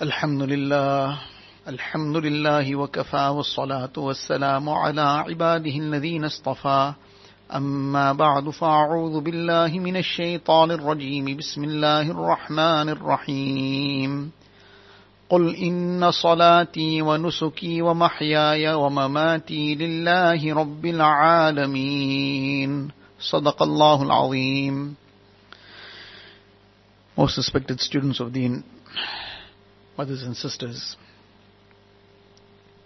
الحمد لله الحمد لله وكفى والصلاة والسلام على عباده الذين اصطفى. أما بعد فأعوذ بالله من الشيطان الرجيم. بسم الله الرحمن الرحيم. قل إن صلاتي ونسكي ومحياي ومماتي لله رب العالمين. صدق الله العظيم. Most respected students of Deen, mothers and sisters,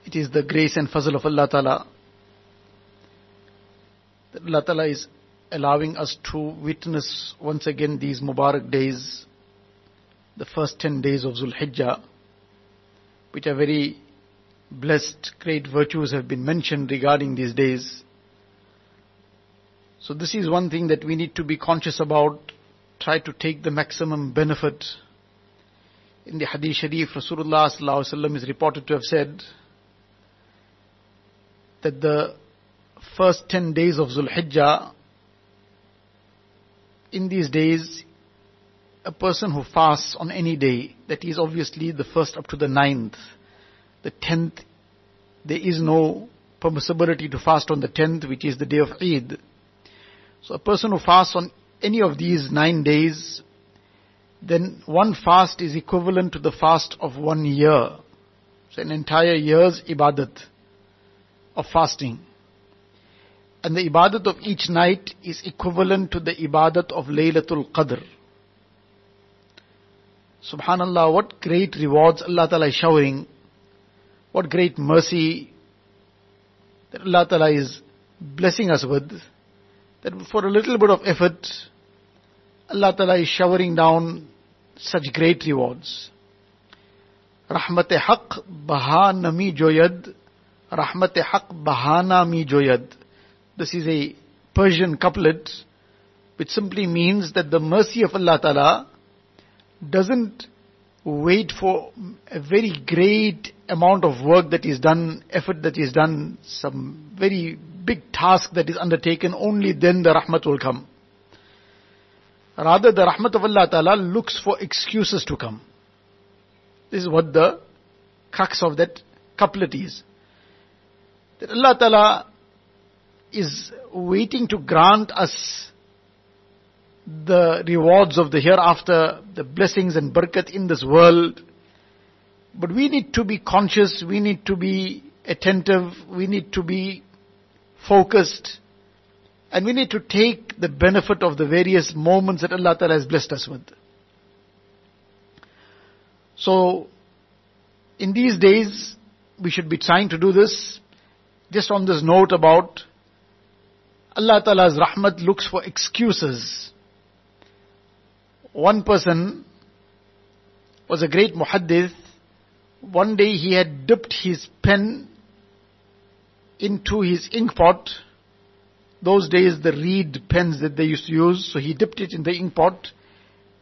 it is the grace and fazl of Allah Ta'ala that Allah Ta'ala is allowing us to witness once again these Mubarak days, the first 10 days of Zulhijjah, which are very blessed, great virtues have been mentioned regarding these days. So this is one thing that we need to be conscious about, try to take the maximum benefit. In the Hadith Sharif, Rasulullah is reported to have said that the first 10 days of Zulhijjah, in these days, a person who fasts on any day, that is obviously the first up to the ninth, the tenth, there is no permissibility to fast on the tenth, which is the day of Eid. So a person who fasts on any of these nine days, then one fast is equivalent to the fast of one year. So an entire year's ibadat of fasting. And the ibadat of each night is equivalent to the ibadat of Laylatul Qadr. Subhanallah, what great rewards Allah Ta'ala is showering. What great mercy that Allah Ta'ala is blessing us with. That for a little bit of effort, Allah Ta'ala is showering down such great rewards. Rahmat-e Haq bahana mi joyad. Rahmat-e Haq bahana mi joyad. This is a Persian couplet which simply means that the mercy of Allah Ta'ala doesn't wait for a very great amount of work that is done, effort that is done, some very big task that is undertaken, only then the rahmat will come. Rather, the rahmat of Allah Ta'ala looks for excuses to come. This is what the crux of that couplet is. That Allah Ta'ala is waiting to grant us the rewards of the hereafter, the blessings and barakat in this world. But we need to be conscious, we need to be attentive, we need to be focused, and we need to take the benefit of the various moments that Allah Ta'ala has blessed us with. So, in these days, we should be trying to do this. Just on this note about Allah Ta'ala's rahmat looks for excuses. One person was a great muhaddith. One day he had dipped his pen into his ink pot. Those days the reed pens that they used to use, so he dipped it in the ink pot.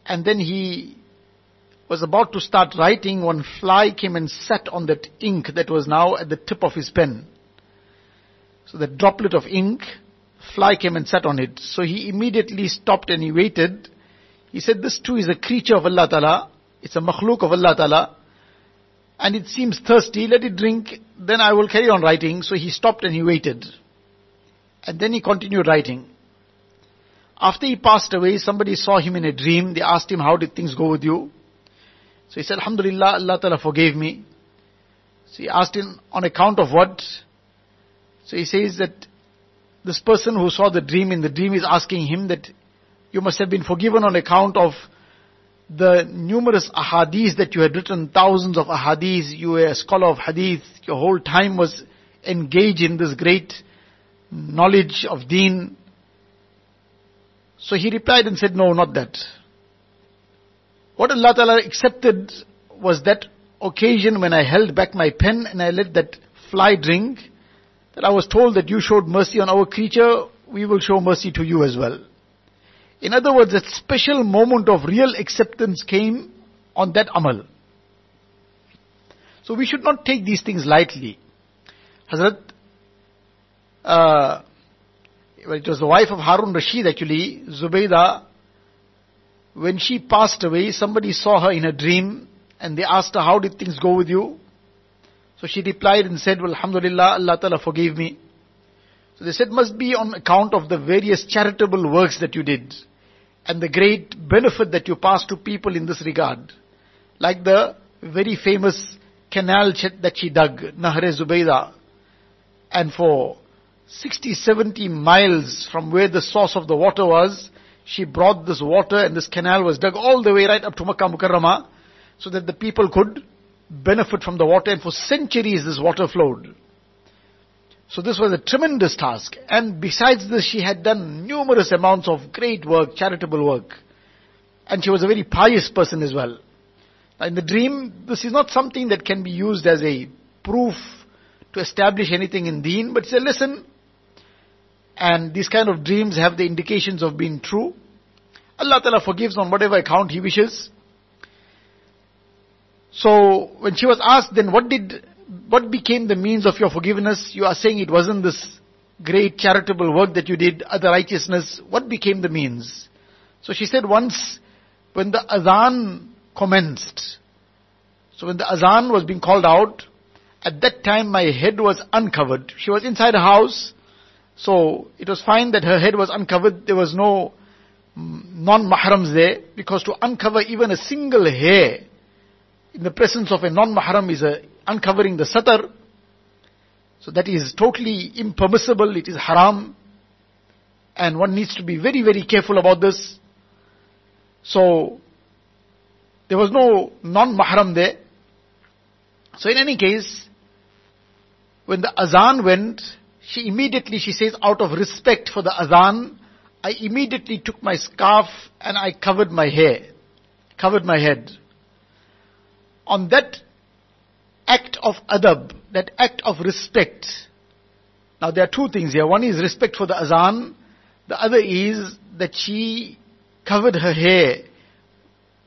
And then he was about to start writing when fly came and sat on that ink that was now at the tip of his pen. So the droplet of ink, fly came and sat on it. So he immediately stopped and he waited he said, this too is a creature of Allah Ta'ala. It's a makhluk of Allah Ta'ala. And it seems thirsty, let it drink, then I will carry on writing. So he stopped and he waited. And then he continued writing. After he passed away, somebody saw him in a dream. They asked him, how did things go with you? So he said, Alhamdulillah, Allah Ta'ala forgave me. So he asked him, on account of what? So he says that this person who saw the dream in the dream is asking him that you must have been forgiven on account of the numerous ahadith that you had written, thousands of ahadith, you were a scholar of hadith, your whole time was engaged in this great knowledge of deen. So he replied and said, no, not that. What Allah Ta'ala accepted was that occasion when I held back my pen and I let that fly drink, that I was told that you showed mercy on our creature, we will show mercy to you as well. In other words, that special moment of real acceptance came on that amal. So we should not take these things lightly. Hazrat, uh, it was the wife of Harun Rashid actually, Zubaydah, when she passed away, somebody saw her in a dream and they asked her, how did things go with you? So she replied and said, well, Alhamdulillah, Allah Ta'ala forgave me. So they said, must be on account of the various charitable works that you did and the great benefit that you passed to people in this regard. Like the very famous canal that she dug, Nahre Zubayda. And for 60, 70 miles from where the source of the water was, she brought this water and this canal was dug all the way right up to Makkah so that the people could benefit from the water and for centuries this water flowed. So this was a tremendous task. And besides this, she had done numerous amounts of great work, charitable work. And she was a very pious person as well. In the dream, this is not something that can be used as a proof to establish anything in deen, but a lesson. And these kind of dreams have the indications of being true. Allah Ta'ala forgives on whatever account He wishes. So when she was asked, then what did, what became the means of your forgiveness? You are saying it wasn't this great charitable work that you did, other righteousness. What became the means? So she said once when the azan commenced, so when the azan was being called out, at that time my head was uncovered. She was inside a house, so it was fine that her head was uncovered. There was no mm, non-mahrams there, because to uncover even a single hair in the presence of a non-mahram is a uncovering the satar. So that is totally impermissible, it is haram. And one needs to be very, very careful about this. So, there was no non-mahram there. So in any case, when the azan went, she immediately, she says, out of respect for the azan, I immediately took my scarf and I covered my hair, covered my head on that act of adab, that act of respect. Now there are two things here. One is respect for the azan. The other is that she covered her hair.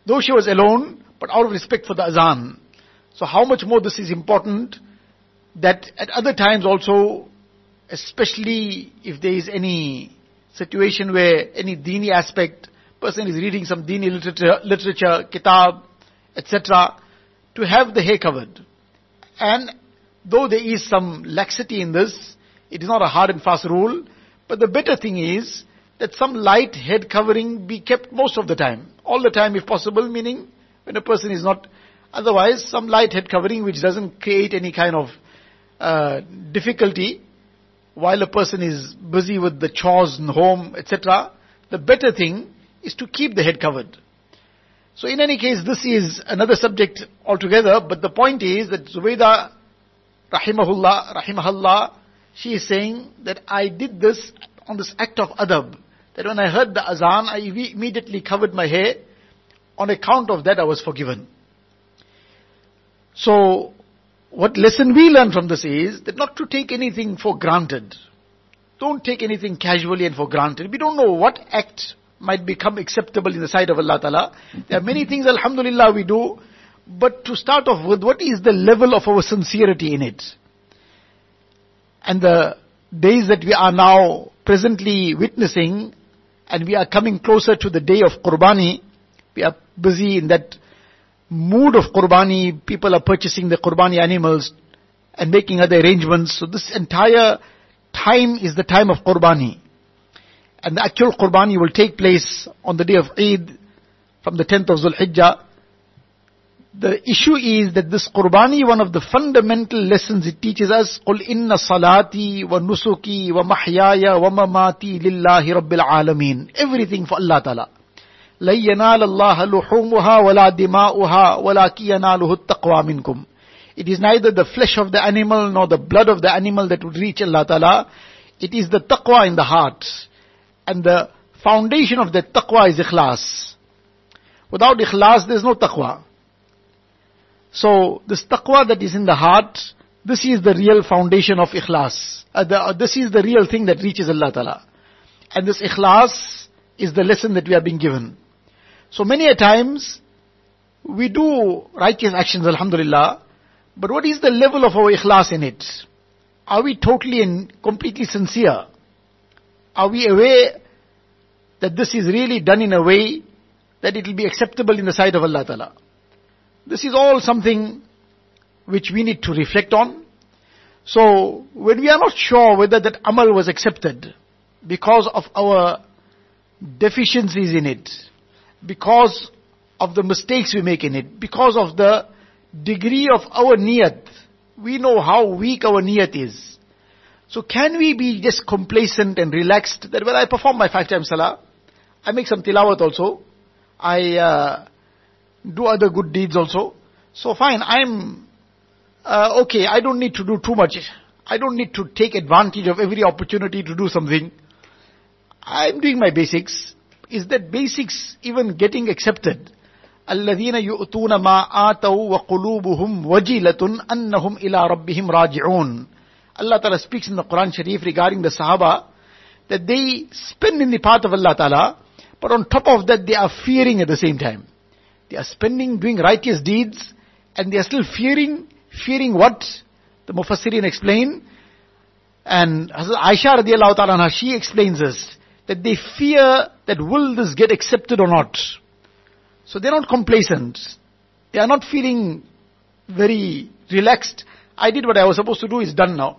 Though she was alone, but out of respect for the azan. So how much more this is important that at other times also, especially if there is any situation where any dini aspect, person is reading some dini literature, literature kitab, etc., to have the hair covered. And though there is some laxity in this, it is not a hard and fast rule, but the better thing is that some light head covering be kept most of the time. All the time if possible, meaning when a person is not, otherwise some light head covering which doesn't create any kind of uh, difficulty while a person is busy with the chores in home, etc. The better thing is to keep the head covered. So in any case, this is another subject altogether, but the point is that Zubayda, rahimahullah, rahimahullah, she is saying that I did this on this act of adab. That when I heard the azan, I immediately covered my hair. On account of that, I was forgiven. So, what lesson we learn from this is that not to take anything for granted. Don't take anything casually and for granted. We don't know what act might become acceptable in the sight of Allah Ta'ala. There are many things, Alhamdulillah, we do, but to start off with, what is the level of our sincerity in it? And the days that we are now presently witnessing, and we are coming closer to the day of Qurbani, we are busy in that mood of Qurbani, people are purchasing the Qurbani animals and making other arrangements. So this entire time is the time of Qurbani and the actual Qurbani will take place on the day of Eid from the 10th of Zulhijjah. The issue is that this Qurbani, one of the fundamental lessons it teaches us, قُلْ إِنَّ صَلَاتِي وَنُسُكِي وَمَحْيَايَ وَمَمَاتِي لِلَّهِ رَبِّ الْعَالَمِينَ Everything for Allah Ta'ala. لَن يَنَالَ اللَّهَ لُحُومُهَا وَلَا دِمَاؤُهَا وَلَكِنْ يَنَالُهُ التَّقْوَى مِنْكُمْ It is neither the flesh of the animal nor the blood of the animal that would reach Allah Ta'ala. It is the taqwa in the heart. And the foundation of that taqwa is ikhlas. Without ikhlas, there's no taqwa. So, this taqwa that is in the heart, this is the real foundation of ikhlas. Uh, the, uh, this is the real thing that reaches Allah Ta'ala. And this ikhlas is the lesson that we are being given. So many a times, we do righteous actions, alhamdulillah, but what is the level of our ikhlas in it? Are we totally and completely sincere? Are we aware that this is really done in a way that it will be acceptable in the sight of Allah Ta'ala? This is all something which we need to reflect on. So, when we are not sure whether that amal was accepted because of our deficiencies in it, because of the mistakes we make in it, because of the degree of our niyat, we know how weak our niyat is. So can we be just complacent and relaxed that well I perform my five times salah, I make some tilawat also, I uh, do other good deeds also. So fine, I'm uh, okay. I don't need to do too much. I don't need to take advantage of every opportunity to do something. I'm doing my basics Is that basics even getting accepted? الذين يؤتون ما آتوا وقلوبهم وجلة أنهم إلى ربهم راجعون Allah Ta'ala speaks in the Quran Sharif regarding the Sahaba that they spend in the path of Allah Ta'ala but on top of that they are fearing at the same time. They are spending doing righteous deeds and they are still fearing, fearing what? The Mufassirin explain and Aisha radiallahu ta'ala she explains this that they fear that will this get accepted or not. So they're not complacent. They are not feeling very relaxed. I did what I was supposed to do, it's done now.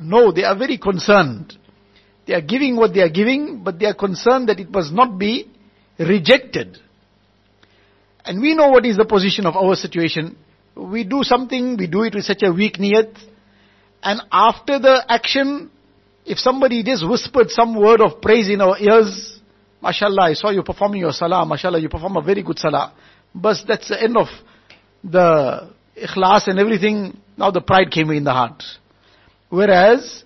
No, they are very concerned. They are giving what they are giving, but they are concerned that it must not be rejected. And we know what is the position of our situation. We do something, we do it with such a weak niyat, and after the action, if somebody just whispered some word of praise in our ears, mashallah, I saw you performing your salah, mashallah, you perform a very good salah. But that's the end of the ikhlas and everything. Now the pride came in the heart. Whereas,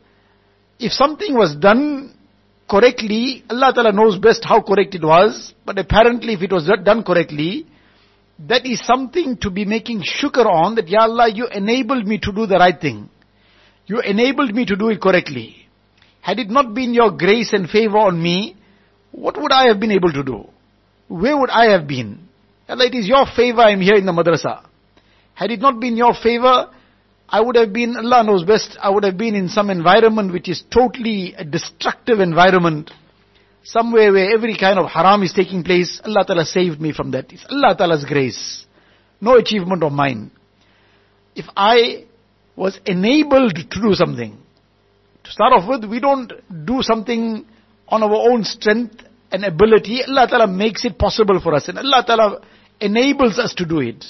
if something was done correctly, Allah Ta'ala knows best how correct it was, but apparently if it was done correctly, that is something to be making shukr on that, Ya Allah, you enabled me to do the right thing. You enabled me to do it correctly. Had it not been your grace and favor on me, what would I have been able to do? Where would I have been? Allah, it is your favor I am here in the madrasa. Had it not been your favor, I would have been, Allah knows best, I would have been in some environment which is totally a destructive environment. Somewhere where every kind of haram is taking place. Allah Ta'ala saved me from that. It's Allah Ta'ala's grace. No achievement of mine. If I was enabled to do something, to start off with, we don't do something on our own strength and ability. Allah Ta'ala makes it possible for us and Allah Ta'ala enables us to do it.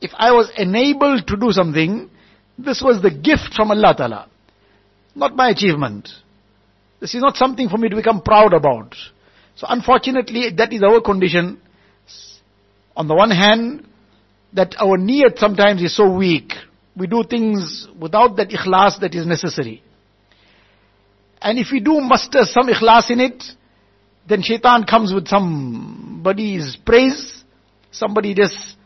If I was enabled to do something, this was the gift from Allah Ta'ala. Not my achievement. This is not something for me to become proud about. So unfortunately, that is our condition. On the one hand, that our niyat sometimes is so weak. We do things without that ikhlas that is necessary. And if we do muster some ikhlas in it, then shaitan comes with somebody's praise. Somebody just,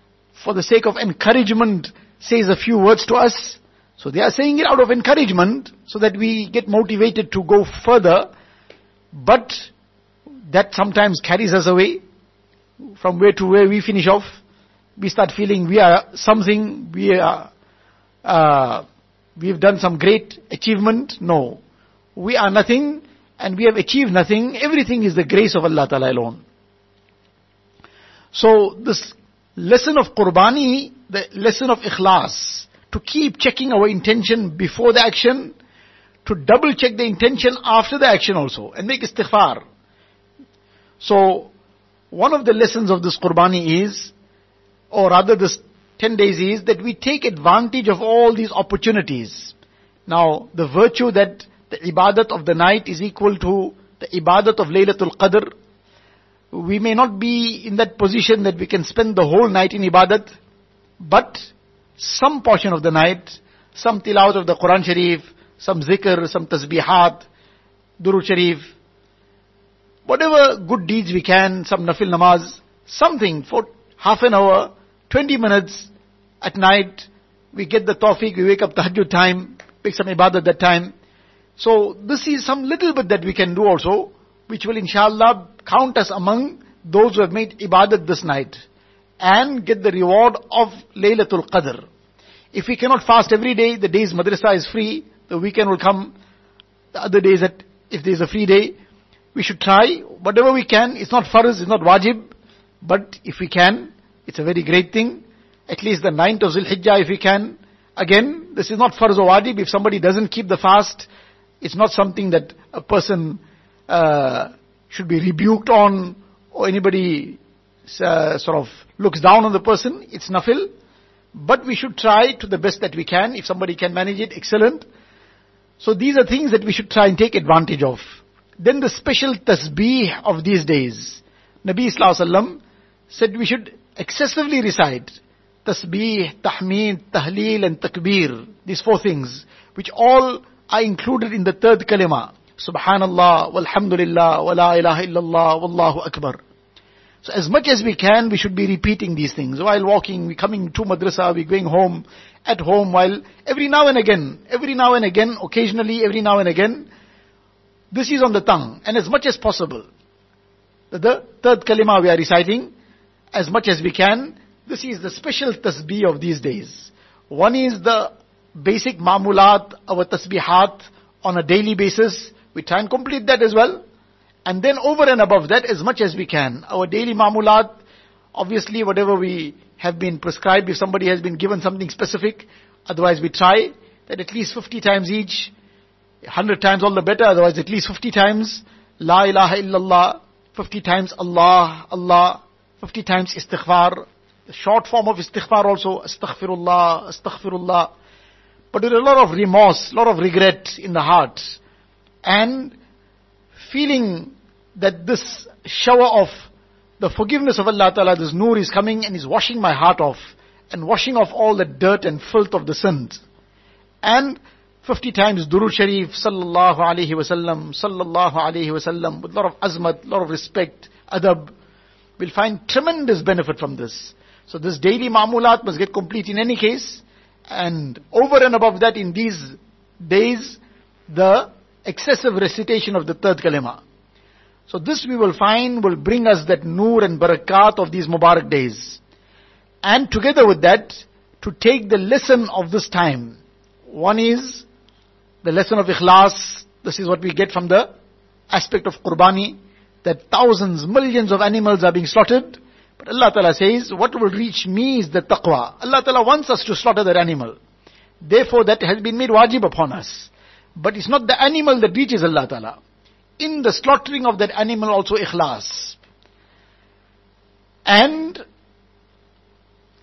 for the sake of encouragement, says a few words to us. So they are saying it out of encouragement so that we get motivated to go further. But that sometimes carries us away from where to where we finish off. We start feeling we are something, we are, uh, we've done some great achievement. No. We are nothing and we have achieved nothing. Everything is the grace of Allah Ta'ala alone. So this lesson of Qurbani, the lesson of Ikhlas, to keep checking our intention before the action, to double check the intention after the action also, and make istighfar. So, one of the lessons of this Qurbani is, or rather this 10 days is, that we take advantage of all these opportunities. Now, the virtue that the ibadat of the night is equal to the ibadat of Laylatul Qadr. We may not be in that position that we can spend the whole night in ibadat, but some portion of the night, some tilawat of the Quran Sharif, some zikr, some tasbihat, Durud Sharif, whatever good deeds we can, some nafil namaz, something for half an hour, 20 minutes at night, we get the tawfiq, we wake up tahajjud time, pick some ibadat that time. So this is some little bit that we can do also, which will inshallah count us among those who have made ibadat this night and get the reward of Laylatul Qadr. If we cannot fast every day, the days madrasa is free, the weekend will come, the other days that if there is a free day, we should try whatever we can. It's not farz, it's not wajib, but if we can, it's a very great thing. at least the ninth of Zulhijjah if we can. Again, this is not farz or wajib. If somebody doesn't keep the fast, it's not something that a person uh, should be rebuked on or anybody uh, sort of looks down on the person. It's nafil. But we should try to the best that we can. If somebody can manage it, excellent. So these are things that we should try and take advantage of. Then the special tasbih of these days. Nabi Sallallahu said we should excessively recite tasbih, tahmeen, tahleel and takbir. These four things, which all are included in the third kalima. Subhanallah, walhamdulillah, wa la ilaha illallah, wallahu akbar. So as much as we can, we should be repeating these things. While walking, we coming to madrasa, we going home, at home, while every now and again, every now and again, occasionally, every now and again, this is on the tongue. And as much as possible, the third kalima we are reciting, as much as we can, this is the special tasbih of these days. One is the basic mamulat, our tasbihat on a daily basis. We try and complete that as well. And then over and above that, as much as we can, our daily mamulat, obviously whatever we have been prescribed, if somebody has been given something specific, otherwise we try that at least 50 times each, 100 times all the better, otherwise at least 50 times, La ilaha illallah, 50 times Allah, Allah, 50 times istighfar, the short form of istighfar also, astaghfirullah, astaghfirullah. But with a lot of remorse, a lot of regret in the heart. And feeling that this shower of the forgiveness of Allah Ta'ala, this nur is coming and is washing my heart off and washing off all the dirt and filth of the sins. And 50 times Durud Sharif, sallallahu Alaihi wasallam, sallallahu Alaihi wasallam, with a lot of azmat, a lot of respect, adab, will find tremendous benefit from this. So this daily mamulat must get complete in any case. And over and above that, in these days, the excessive recitation of the third kalima. So this we will find will bring us that nur and barakat of these Mubarak days. And together with that, to take the lesson of this time. One is the lesson of ikhlas. This is what we get from the aspect of qurbani. That thousands, millions of animals are being slaughtered. But Allah Ta'ala says, what will reach me is the taqwa. Allah Ta'ala wants us to slaughter that animal. Therefore that has been made wajib upon us. But it's not the animal that reaches Allah Ta'ala. In the slaughtering of that animal also ikhlas. And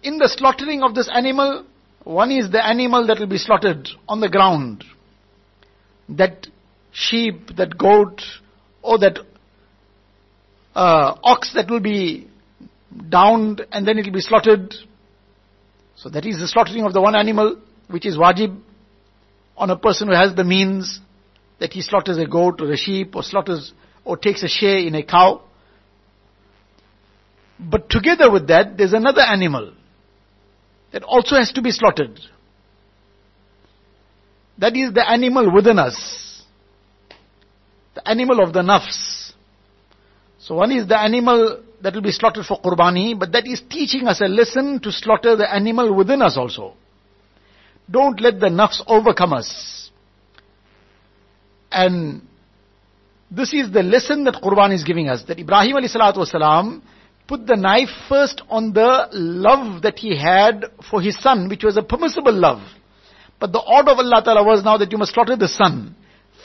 in the slaughtering of this animal, one is the animal that will be slaughtered on the ground. That sheep, that goat, or that uh, ox that will be downed and then it will be slaughtered. So that is the slaughtering of the one animal, which is wajib on a person who has the means that he slaughters a goat or a sheep or slaughters or takes a share in a cow. But together with that, there's another animal that also has to be slaughtered. That is the animal within us. The animal of the nafs. So one is the animal that will be slaughtered for qurbani, but that is teaching us a lesson to slaughter the animal within us also. Don't let the nafs overcome us. And this is the lesson that Qurban is giving us. That Ibrahim wasalam put the knife first on the love that he had for his son, which was a permissible love. But the order of Allah Ta'ala was now that you must slaughter the son.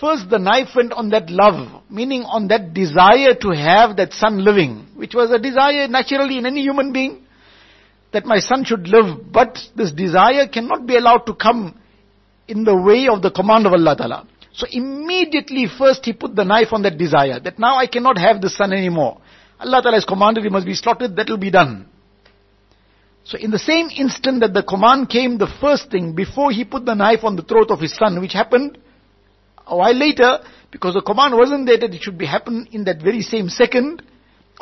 First the knife went on that love, meaning on that desire to have that son living, which was a desire naturally in any human being that my son should live, but this desire cannot be allowed to come in the way of the command of Allah Ta'ala. So immediately first he put the knife on that desire, that now I cannot have the son anymore. Allah Ta'ala has commanded he must be slaughtered, that will be done. So in the same instant that the command came, the first thing, before he put the knife on the throat of his son, which happened a while later, because the command wasn't there that it should be happen in that very same second,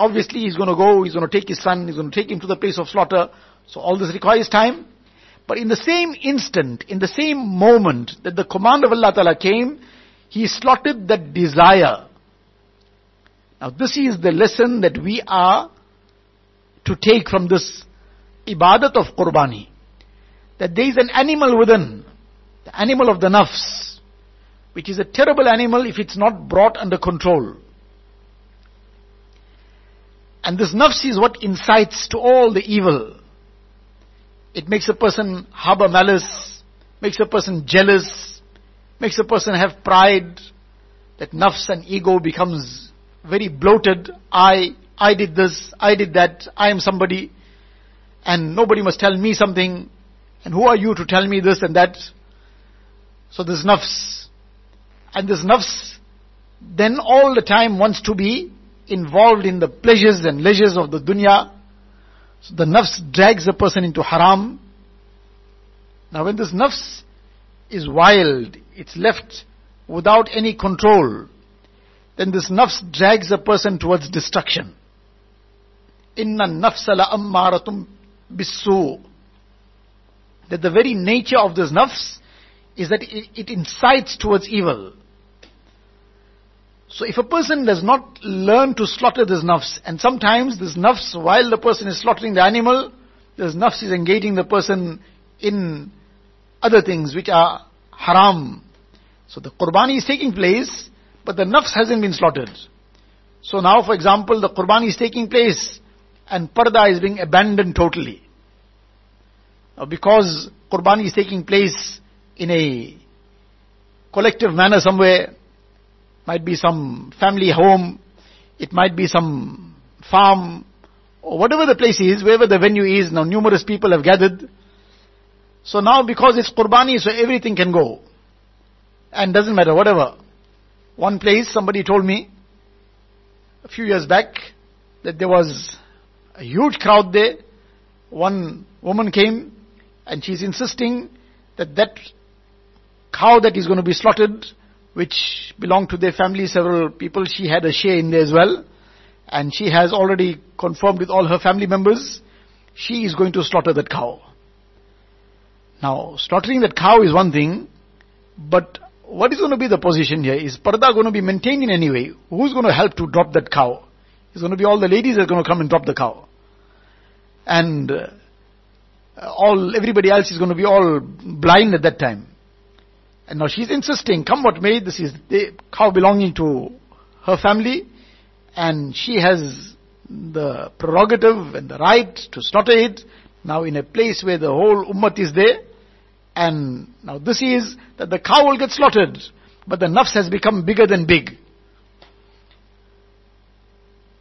Obviously he's going to go, he's going to take his son, he's going to take him to the place of slaughter. So all this requires time. But in the same instant, in the same moment that the command of Allah Ta'ala came, he slaughtered that desire. Now this is the lesson that we are to take from this ibadat of qurbani. That there is an animal within, the animal of the nafs, which is a terrible animal if it's not brought under control. And this nafs is what incites to all the evil. It makes a person harbor malice, makes a person jealous, makes a person have pride, that nafs and ego becomes very bloated. I, I did this, I did that, I am somebody, and nobody must tell me something, and who are you to tell me this and that? So this nafs, and this nafs then all the time wants to be involved in the pleasures and leisures of the dunya. So the nafs drags a person into haram. Now when this nafs is wild, it's left without any control, then this nafs drags a person towards destruction. Inna nafsa la ammaratum bisu. That the very nature of this nafs is that it, it incites towards evil. So if a person does not learn to slaughter this nafs, and sometimes this nafs, while the person is slaughtering the animal, this nafs is engaging the person in other things which are haram. So the qurbani is taking place, but the nafs hasn't been slaughtered. So now, for example, the qurbani is taking place, and parda is being abandoned totally. Now because qurbani is taking place in a collective manner somewhere, might be some family home, it might be some farm, or whatever the place is, wherever the venue is, now numerous people have gathered. So now because it's Qurbani, so everything can go. And doesn't matter, whatever. One place, somebody told me, a few years back, that there was a huge crowd there. One woman came, and she's insisting that that cow that is going to be slaughtered which belonged to their family, several people, she had a share in there as well. And she has already confirmed with all her family members, she is going to slaughter that cow. Now, slaughtering that cow is one thing, but what is going to be the position here? Is Parda going to be maintained in any way? Who's going to help to drop that cow? It's going to be all the ladies that are going to come and drop the cow. And uh, all, everybody else is going to be all blind at that time. And now she's insisting, come what may, this is the cow belonging to her family, and she has the prerogative and the right to slaughter it, now in a place where the whole ummah is there, and now this is that the cow will get slaughtered, but the nafs has become bigger than big.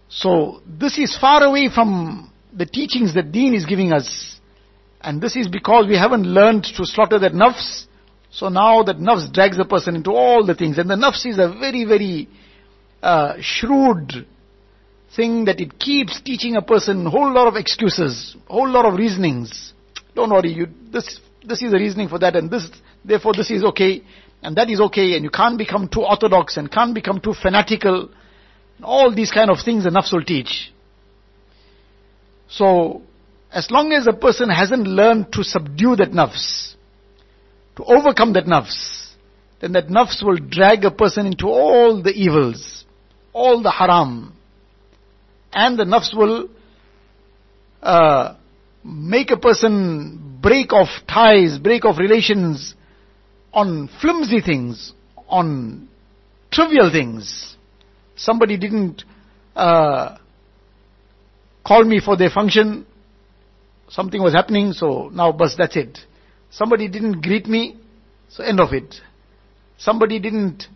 So this is far away from the teachings that deen is giving us. And this is because we haven't learned to slaughter that nafs, so now that nafs drags a person into all the things, and the nafs is a very, very uh, shrewd thing that it keeps teaching a person whole lot of excuses, whole lot of reasonings. Don't worry, you, this, this is the reasoning for that, and this, therefore this is okay, and that is okay, and you can't become too orthodox, and can't become too fanatical. All these kind of things the nafs will teach. So, as long as a person hasn't learned to subdue that nafs, to overcome that nafs, then that nafs will drag a person into all the evils, all the haram. And the nafs will uh, make a person break off ties, break off relations on flimsy things, on trivial things. Somebody didn't uh, call me for their function. Something was happening, so now bus, that's it. Somebody didn't greet me, so end of it. Somebody didn't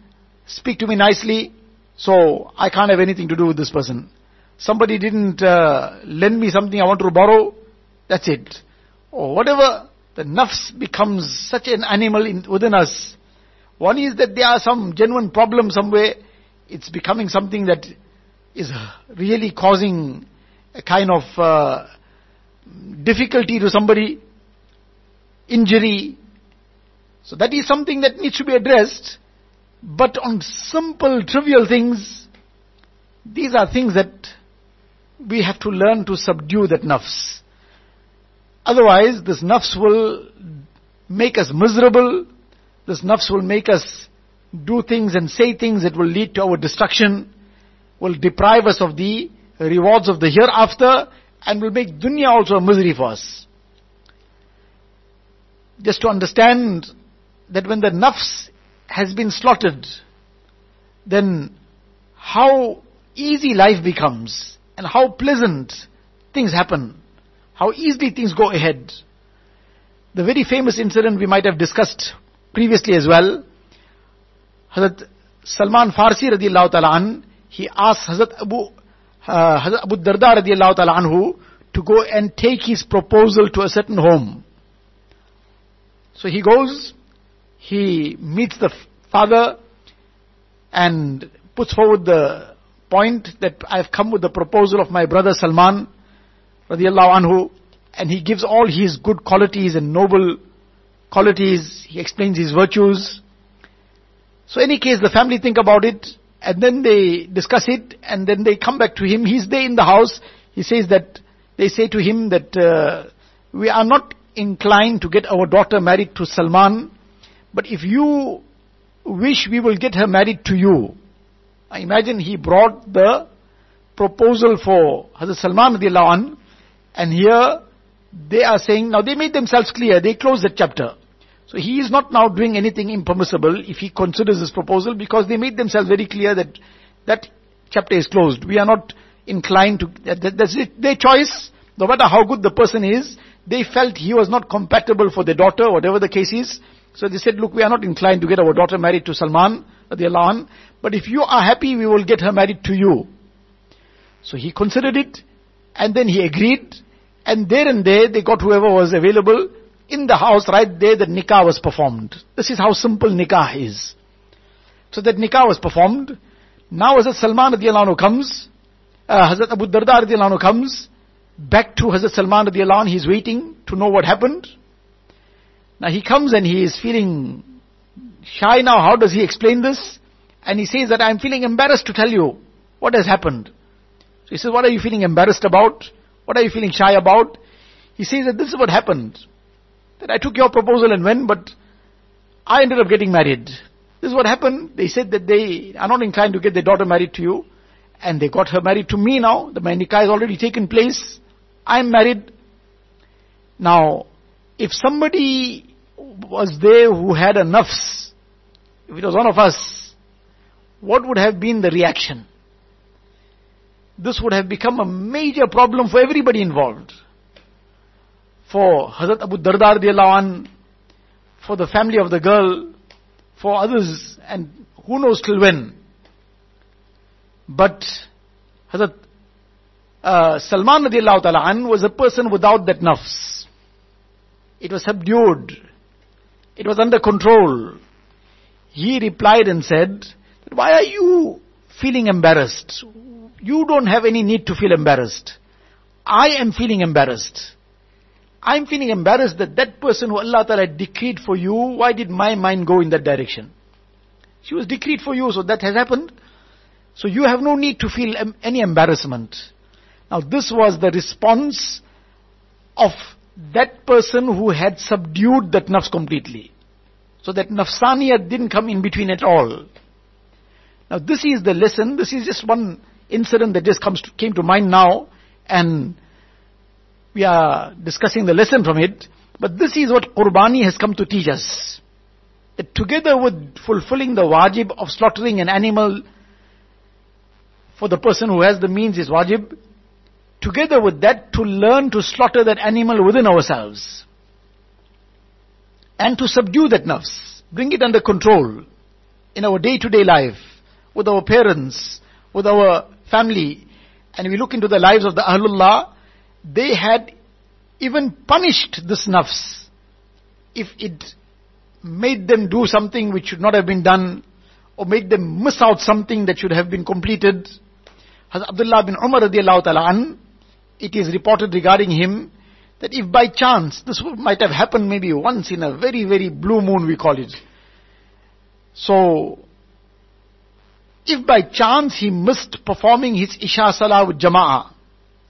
speak to me nicely, so I can't have anything to do with this person. Somebody didn't uh, lend me something I want to borrow, that's it. Or whatever, the nafs becomes such an animal in, within us. One is that there are some genuine problems somewhere. It's becoming something that is really causing a kind of uh, difficulty to somebody injury. So that is something that needs to be addressed. But on simple, trivial things, these are things that we have to learn to subdue that nafs. Otherwise, this nafs will make us miserable. This nafs will make us do things and say things that will lead to our destruction, will deprive us of the rewards of the hereafter, and will make dunya also a misery for us just to understand that when the nafs has been slaughtered, then how easy life becomes and how pleasant things happen, how easily things go ahead. the very famous incident we might have discussed previously as well. Hazrat Salman Farsi radiallahu ta'ala an, he asked Hazrat Abu, uh, Hazrat Abu Darda radiallahu ta'ala anhu to go and take his proposal to a certain home. So he goes, he meets the father and puts forward the point that I've come with the proposal of my brother Salman radiallahu anhu and he gives all his good qualities and noble qualities. He explains his virtues. So in any case, the family think about it and then they discuss it and then they come back to him. He's there in the house. He says that, they say to him that uh, we are not inclined to get our daughter married to Salman, but if you wish, we will get her married to you. I imagine he brought the proposal for Hazrat Salman radiallahu and here they are saying, now they made themselves clear, they closed that chapter. So he is not now doing anything impermissible if he considers this proposal because they made themselves very clear that that chapter is closed. We are not inclined to, that, that's it, their choice. No matter how good the person is, they felt he was not compatible for their daughter, whatever the case is. So they said, look, we are not inclined to get our daughter married to Salman, an, but if you are happy, we will get her married to you. So he considered it, and then he agreed, and there and there they got whoever was available in the house right there the nikah was performed. This is how simple nikah is. So that nikah was performed. Now Hazrat Salman radiallahu comes, uh, Hazrat Abu Darda radiallahu comes, back to Hazrat Salman radiallahu anhu, he's waiting to know what happened. Now he comes and he is feeling shy now, how does he explain this? And he says that I'm feeling embarrassed to tell you what has happened. So he says, what are you feeling embarrassed about? What are you feeling shy about? He says that this is what happened. That I took your proposal and went, but I ended up getting married. This is what happened. They said that they are not inclined to get their daughter married to you. And they got her married to me now. The nikah has already taken place. I'm married. Now, if somebody was there who had a nafs, if it was one of us, what would have been the reaction? this would have become a major problem for everybody involved. For Hazrat Abu Dardar an, for the family of the girl, for others, and who knows till when. But Hazrat uh, Salman ta'ala an was a person without that nafs. It was subdued. It was under control. He replied and said, why are you feeling embarrassed? You don't have any need to feel embarrassed. I am feeling embarrassed. I'm feeling embarrassed that that person who Allah Ta'ala decreed for you, why did my mind go in that direction? She was decreed for you, so that has happened. So you have no need to feel any embarrassment. Now this was the response of that person who had subdued that nafs completely. So that nafsaniyat didn't come in between at all. Now this is the lesson, this is just one incident that just comes to, came to mind now, and we are discussing the lesson from it. But this is what Qurbani has come to teach us. That together with fulfilling the wajib of slaughtering an animal for the person who has the means is wajib, together with that to learn to slaughter that animal within ourselves. And to subdue that nafs, bring it under control in our day to day life, with our parents, with our family, and we look into the lives of the Ahlullah, they had even punished this nafs if it made them do something which should not have been done, or made them miss out something that should have been completed. Hazrat Abdullah bin Umar radiallahu ta'ala an, it is reported regarding him that if by chance, this might have happened maybe once in a very, very blue moon we call it. So, if by chance he missed performing his Isha Salah with Jama'ah,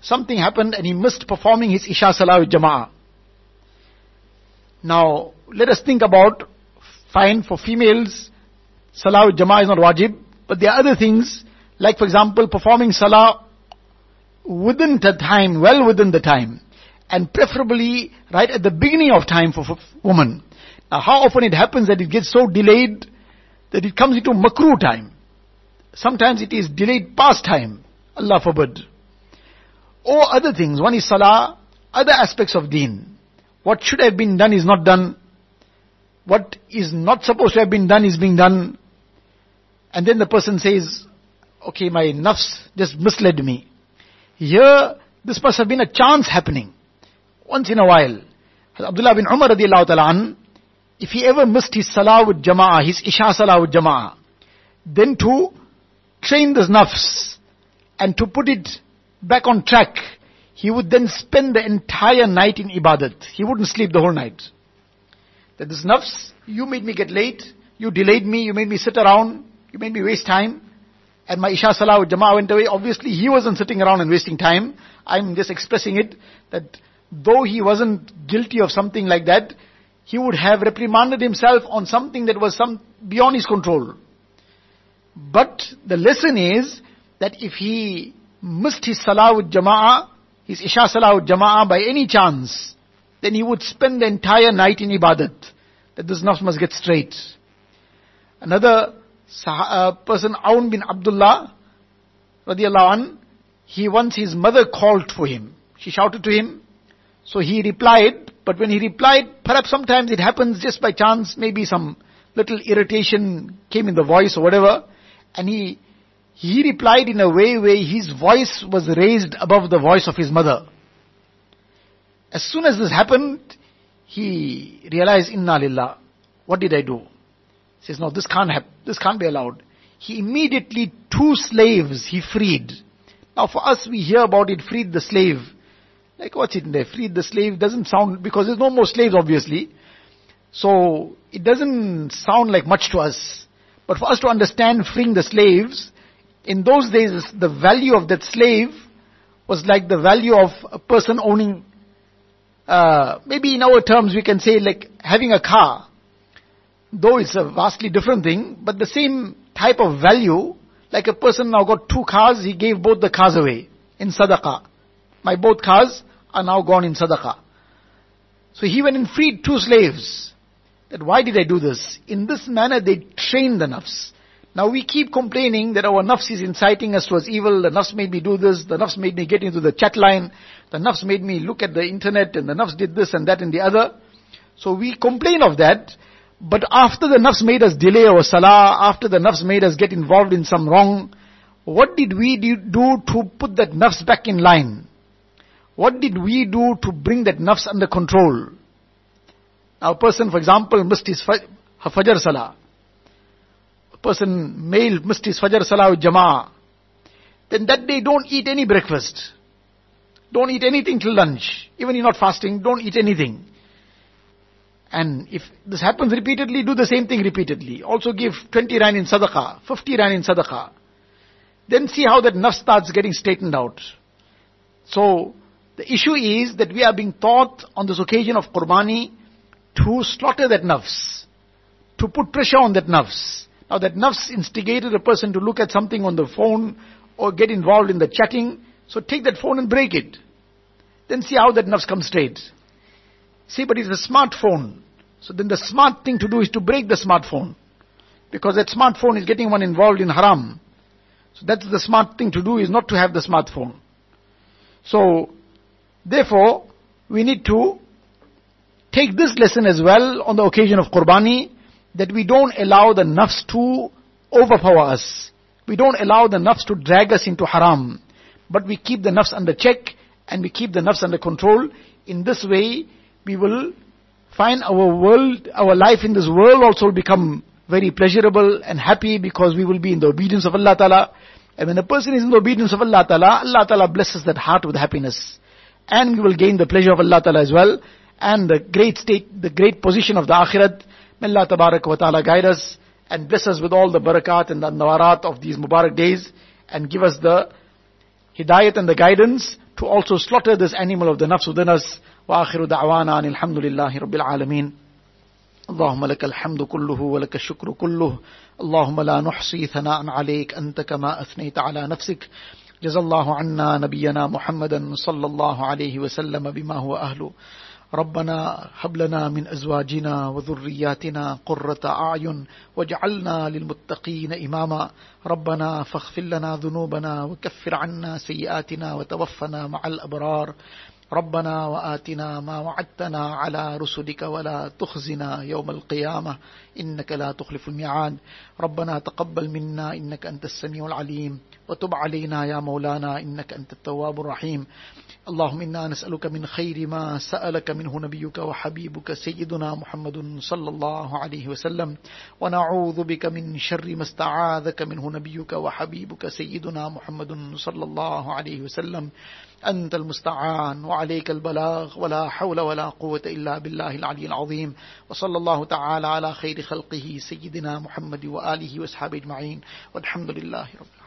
something happened and he missed performing his Isha Salah with Jama'ah. Now, let us think about, fine, for females, Salah with Jama'ah is not wajib, but there are other things, like for example, performing Salah within the time, well within the time, and preferably right at the beginning of time for, for woman. Now, how often it happens that it gets so delayed that it comes into makruh time. Sometimes it is delayed past time. Allah forbid. Or other things. One is salah, other aspects of deen. What should have been done is not done. What is not supposed to have been done is being done. And then the person says, okay, my nafs just misled me. Here, this must have been a chance happening. Once in a while. Abdullah bin Umar an, if he ever missed his salah with jama'ah, his isha salah with jama'ah, then to train this nafs and to put it back on track, he would then spend the entire night in ibadat. He wouldn't sleep the whole night. That this nafs, you made me get late, you delayed me, you made me sit around, you made me waste time, and my Isha Salah with Jama'ah went away. Obviously, he wasn't sitting around and wasting time. I'm just expressing it that though he wasn't guilty of something like that, he would have reprimanded himself on something that was some beyond his control. But the lesson is that if he missed his Salah with Jama'ah, his Isha Salah with Jama'ah by any chance, then he would spend the entire night in Ibadat. That this nafs must get straight. Another uh, person, Aun bin Abdullah, radiallahu an, he once his mother called for him. She shouted to him. So he replied, but when he replied, perhaps sometimes it happens just by chance, maybe some little irritation came in the voice or whatever, and he, he replied in a way where his voice was raised above the voice of his mother. As soon as this happened, he realized, Inna lillah, what did I do? Says, no, this can't happen, this can't be allowed. He immediately, two slaves he freed. Now for us, we hear about it, freed the slave. Like what's it in there? Freed the slave doesn't sound, because there's no more slaves obviously. So, it doesn't sound like much to us. But for us to understand freeing the slaves, in those days the value of that slave was like the value of a person owning, uh, maybe in our terms we can say like having a car. Though it's a vastly different thing, but the same type of value, like a person now got two cars, he gave both the cars away in sadaqah. My both cars are now gone in sadaqah. So he went and freed two slaves. That why did I do this? In this manner they trained the nafs. Now we keep complaining that our nafs is inciting us towards evil, the nafs made me do this, the nafs made me get into the chat line, the nafs made me look at the internet, and the nafs did this and that and the other. So we complain of that, but after the nafs made us delay our salah, after the nafs made us get involved in some wrong, what did we do to put that nafs back in line? What did we do to bring that nafs under control? Now a person, for example, missed his fajr salah. A person, male, missed his fajr salah with jama'ah. Then that day don't eat any breakfast. Don't eat anything till lunch. Even you're not fasting, don't eat anything. And if this happens repeatedly, do the same thing repeatedly. Also give 20 rand in sadaqah, 50 rand in sadaqah. Then see how that nafs starts getting straightened out. So, the issue is that we are being taught on this occasion of Qurbani to slaughter that nafs, to put pressure on that nafs. Now that nafs instigated a person to look at something on the phone or get involved in the chatting, so take that phone and break it. Then see how that nafs comes straight. See, but it's a smartphone. So then the smart thing to do is to break the smartphone. Because that smartphone is getting one involved in haram. So that's the smart thing to do is not to have the smartphone. So, therefore, we need to take this lesson as well on the occasion of Qurbani, that we don't allow the nafs to overpower us. We don't allow the nafs to drag us into haram. But we keep the nafs under check and we keep the nafs under control. In this way, we will find our world, our life in this world also will become very pleasurable and happy because we will be in the obedience of Allah Ta'ala. And when a person is in the obedience of Allah Ta'ala, Allah Ta'ala blesses that heart with happiness. And we will gain the pleasure of Allah Ta'ala as well. And the great state, the great position of the Akhirat. May Allah Tabarak wa Ta'ala guide us and bless us with all the barakat and the nawarat of these Mubarak days and give us the hidayat and the guidance to also slaughter this animal of the nafs within us. وآخر دعوانا أن الحمد لله رب العالمين. اللهم لك الحمد كله ولك الشكر كله. اللهم لا نحصي ثناء عليك. أنت كما أثنيت على نفسك. جزا الله عنا نبينا محمدا صلى الله عليه وسلم بما هو أهله. ربنا هب لنا من أزواجنا وذرياتنا قرة أعين واجعلنا للمتقين إماما. ربنا فاغفر لنا ذنوبنا وكفر عنا سيئاتنا وتوفنا مع الأبرار. ربنا وآتنا ما وعدتنا على رسلك ولا تخزنا يوم القيامة. إنك لا تخلف الميعاد. ربنا تقبل منا. إنك أنت السميع العليم. وتب علينا يا مولانا. إنك أنت التواب الرحيم. اللهم إنا نسألك من خير ما سألك منه نبيك وحبيبك سيدنا محمد صلى الله عليه وسلم. ونعوذ بك من شر ما استعاذك منه نبيك وحبيبك سيدنا محمد صلى الله عليه وسلم. انت المستعان وعليك البلاغ ولا حول ولا قوة إلا بالله العلي العظيم وصلى الله تعالى على خير خلقه سيدنا محمد وآله وأصحابه أجمعين والحمد لله رب العالمين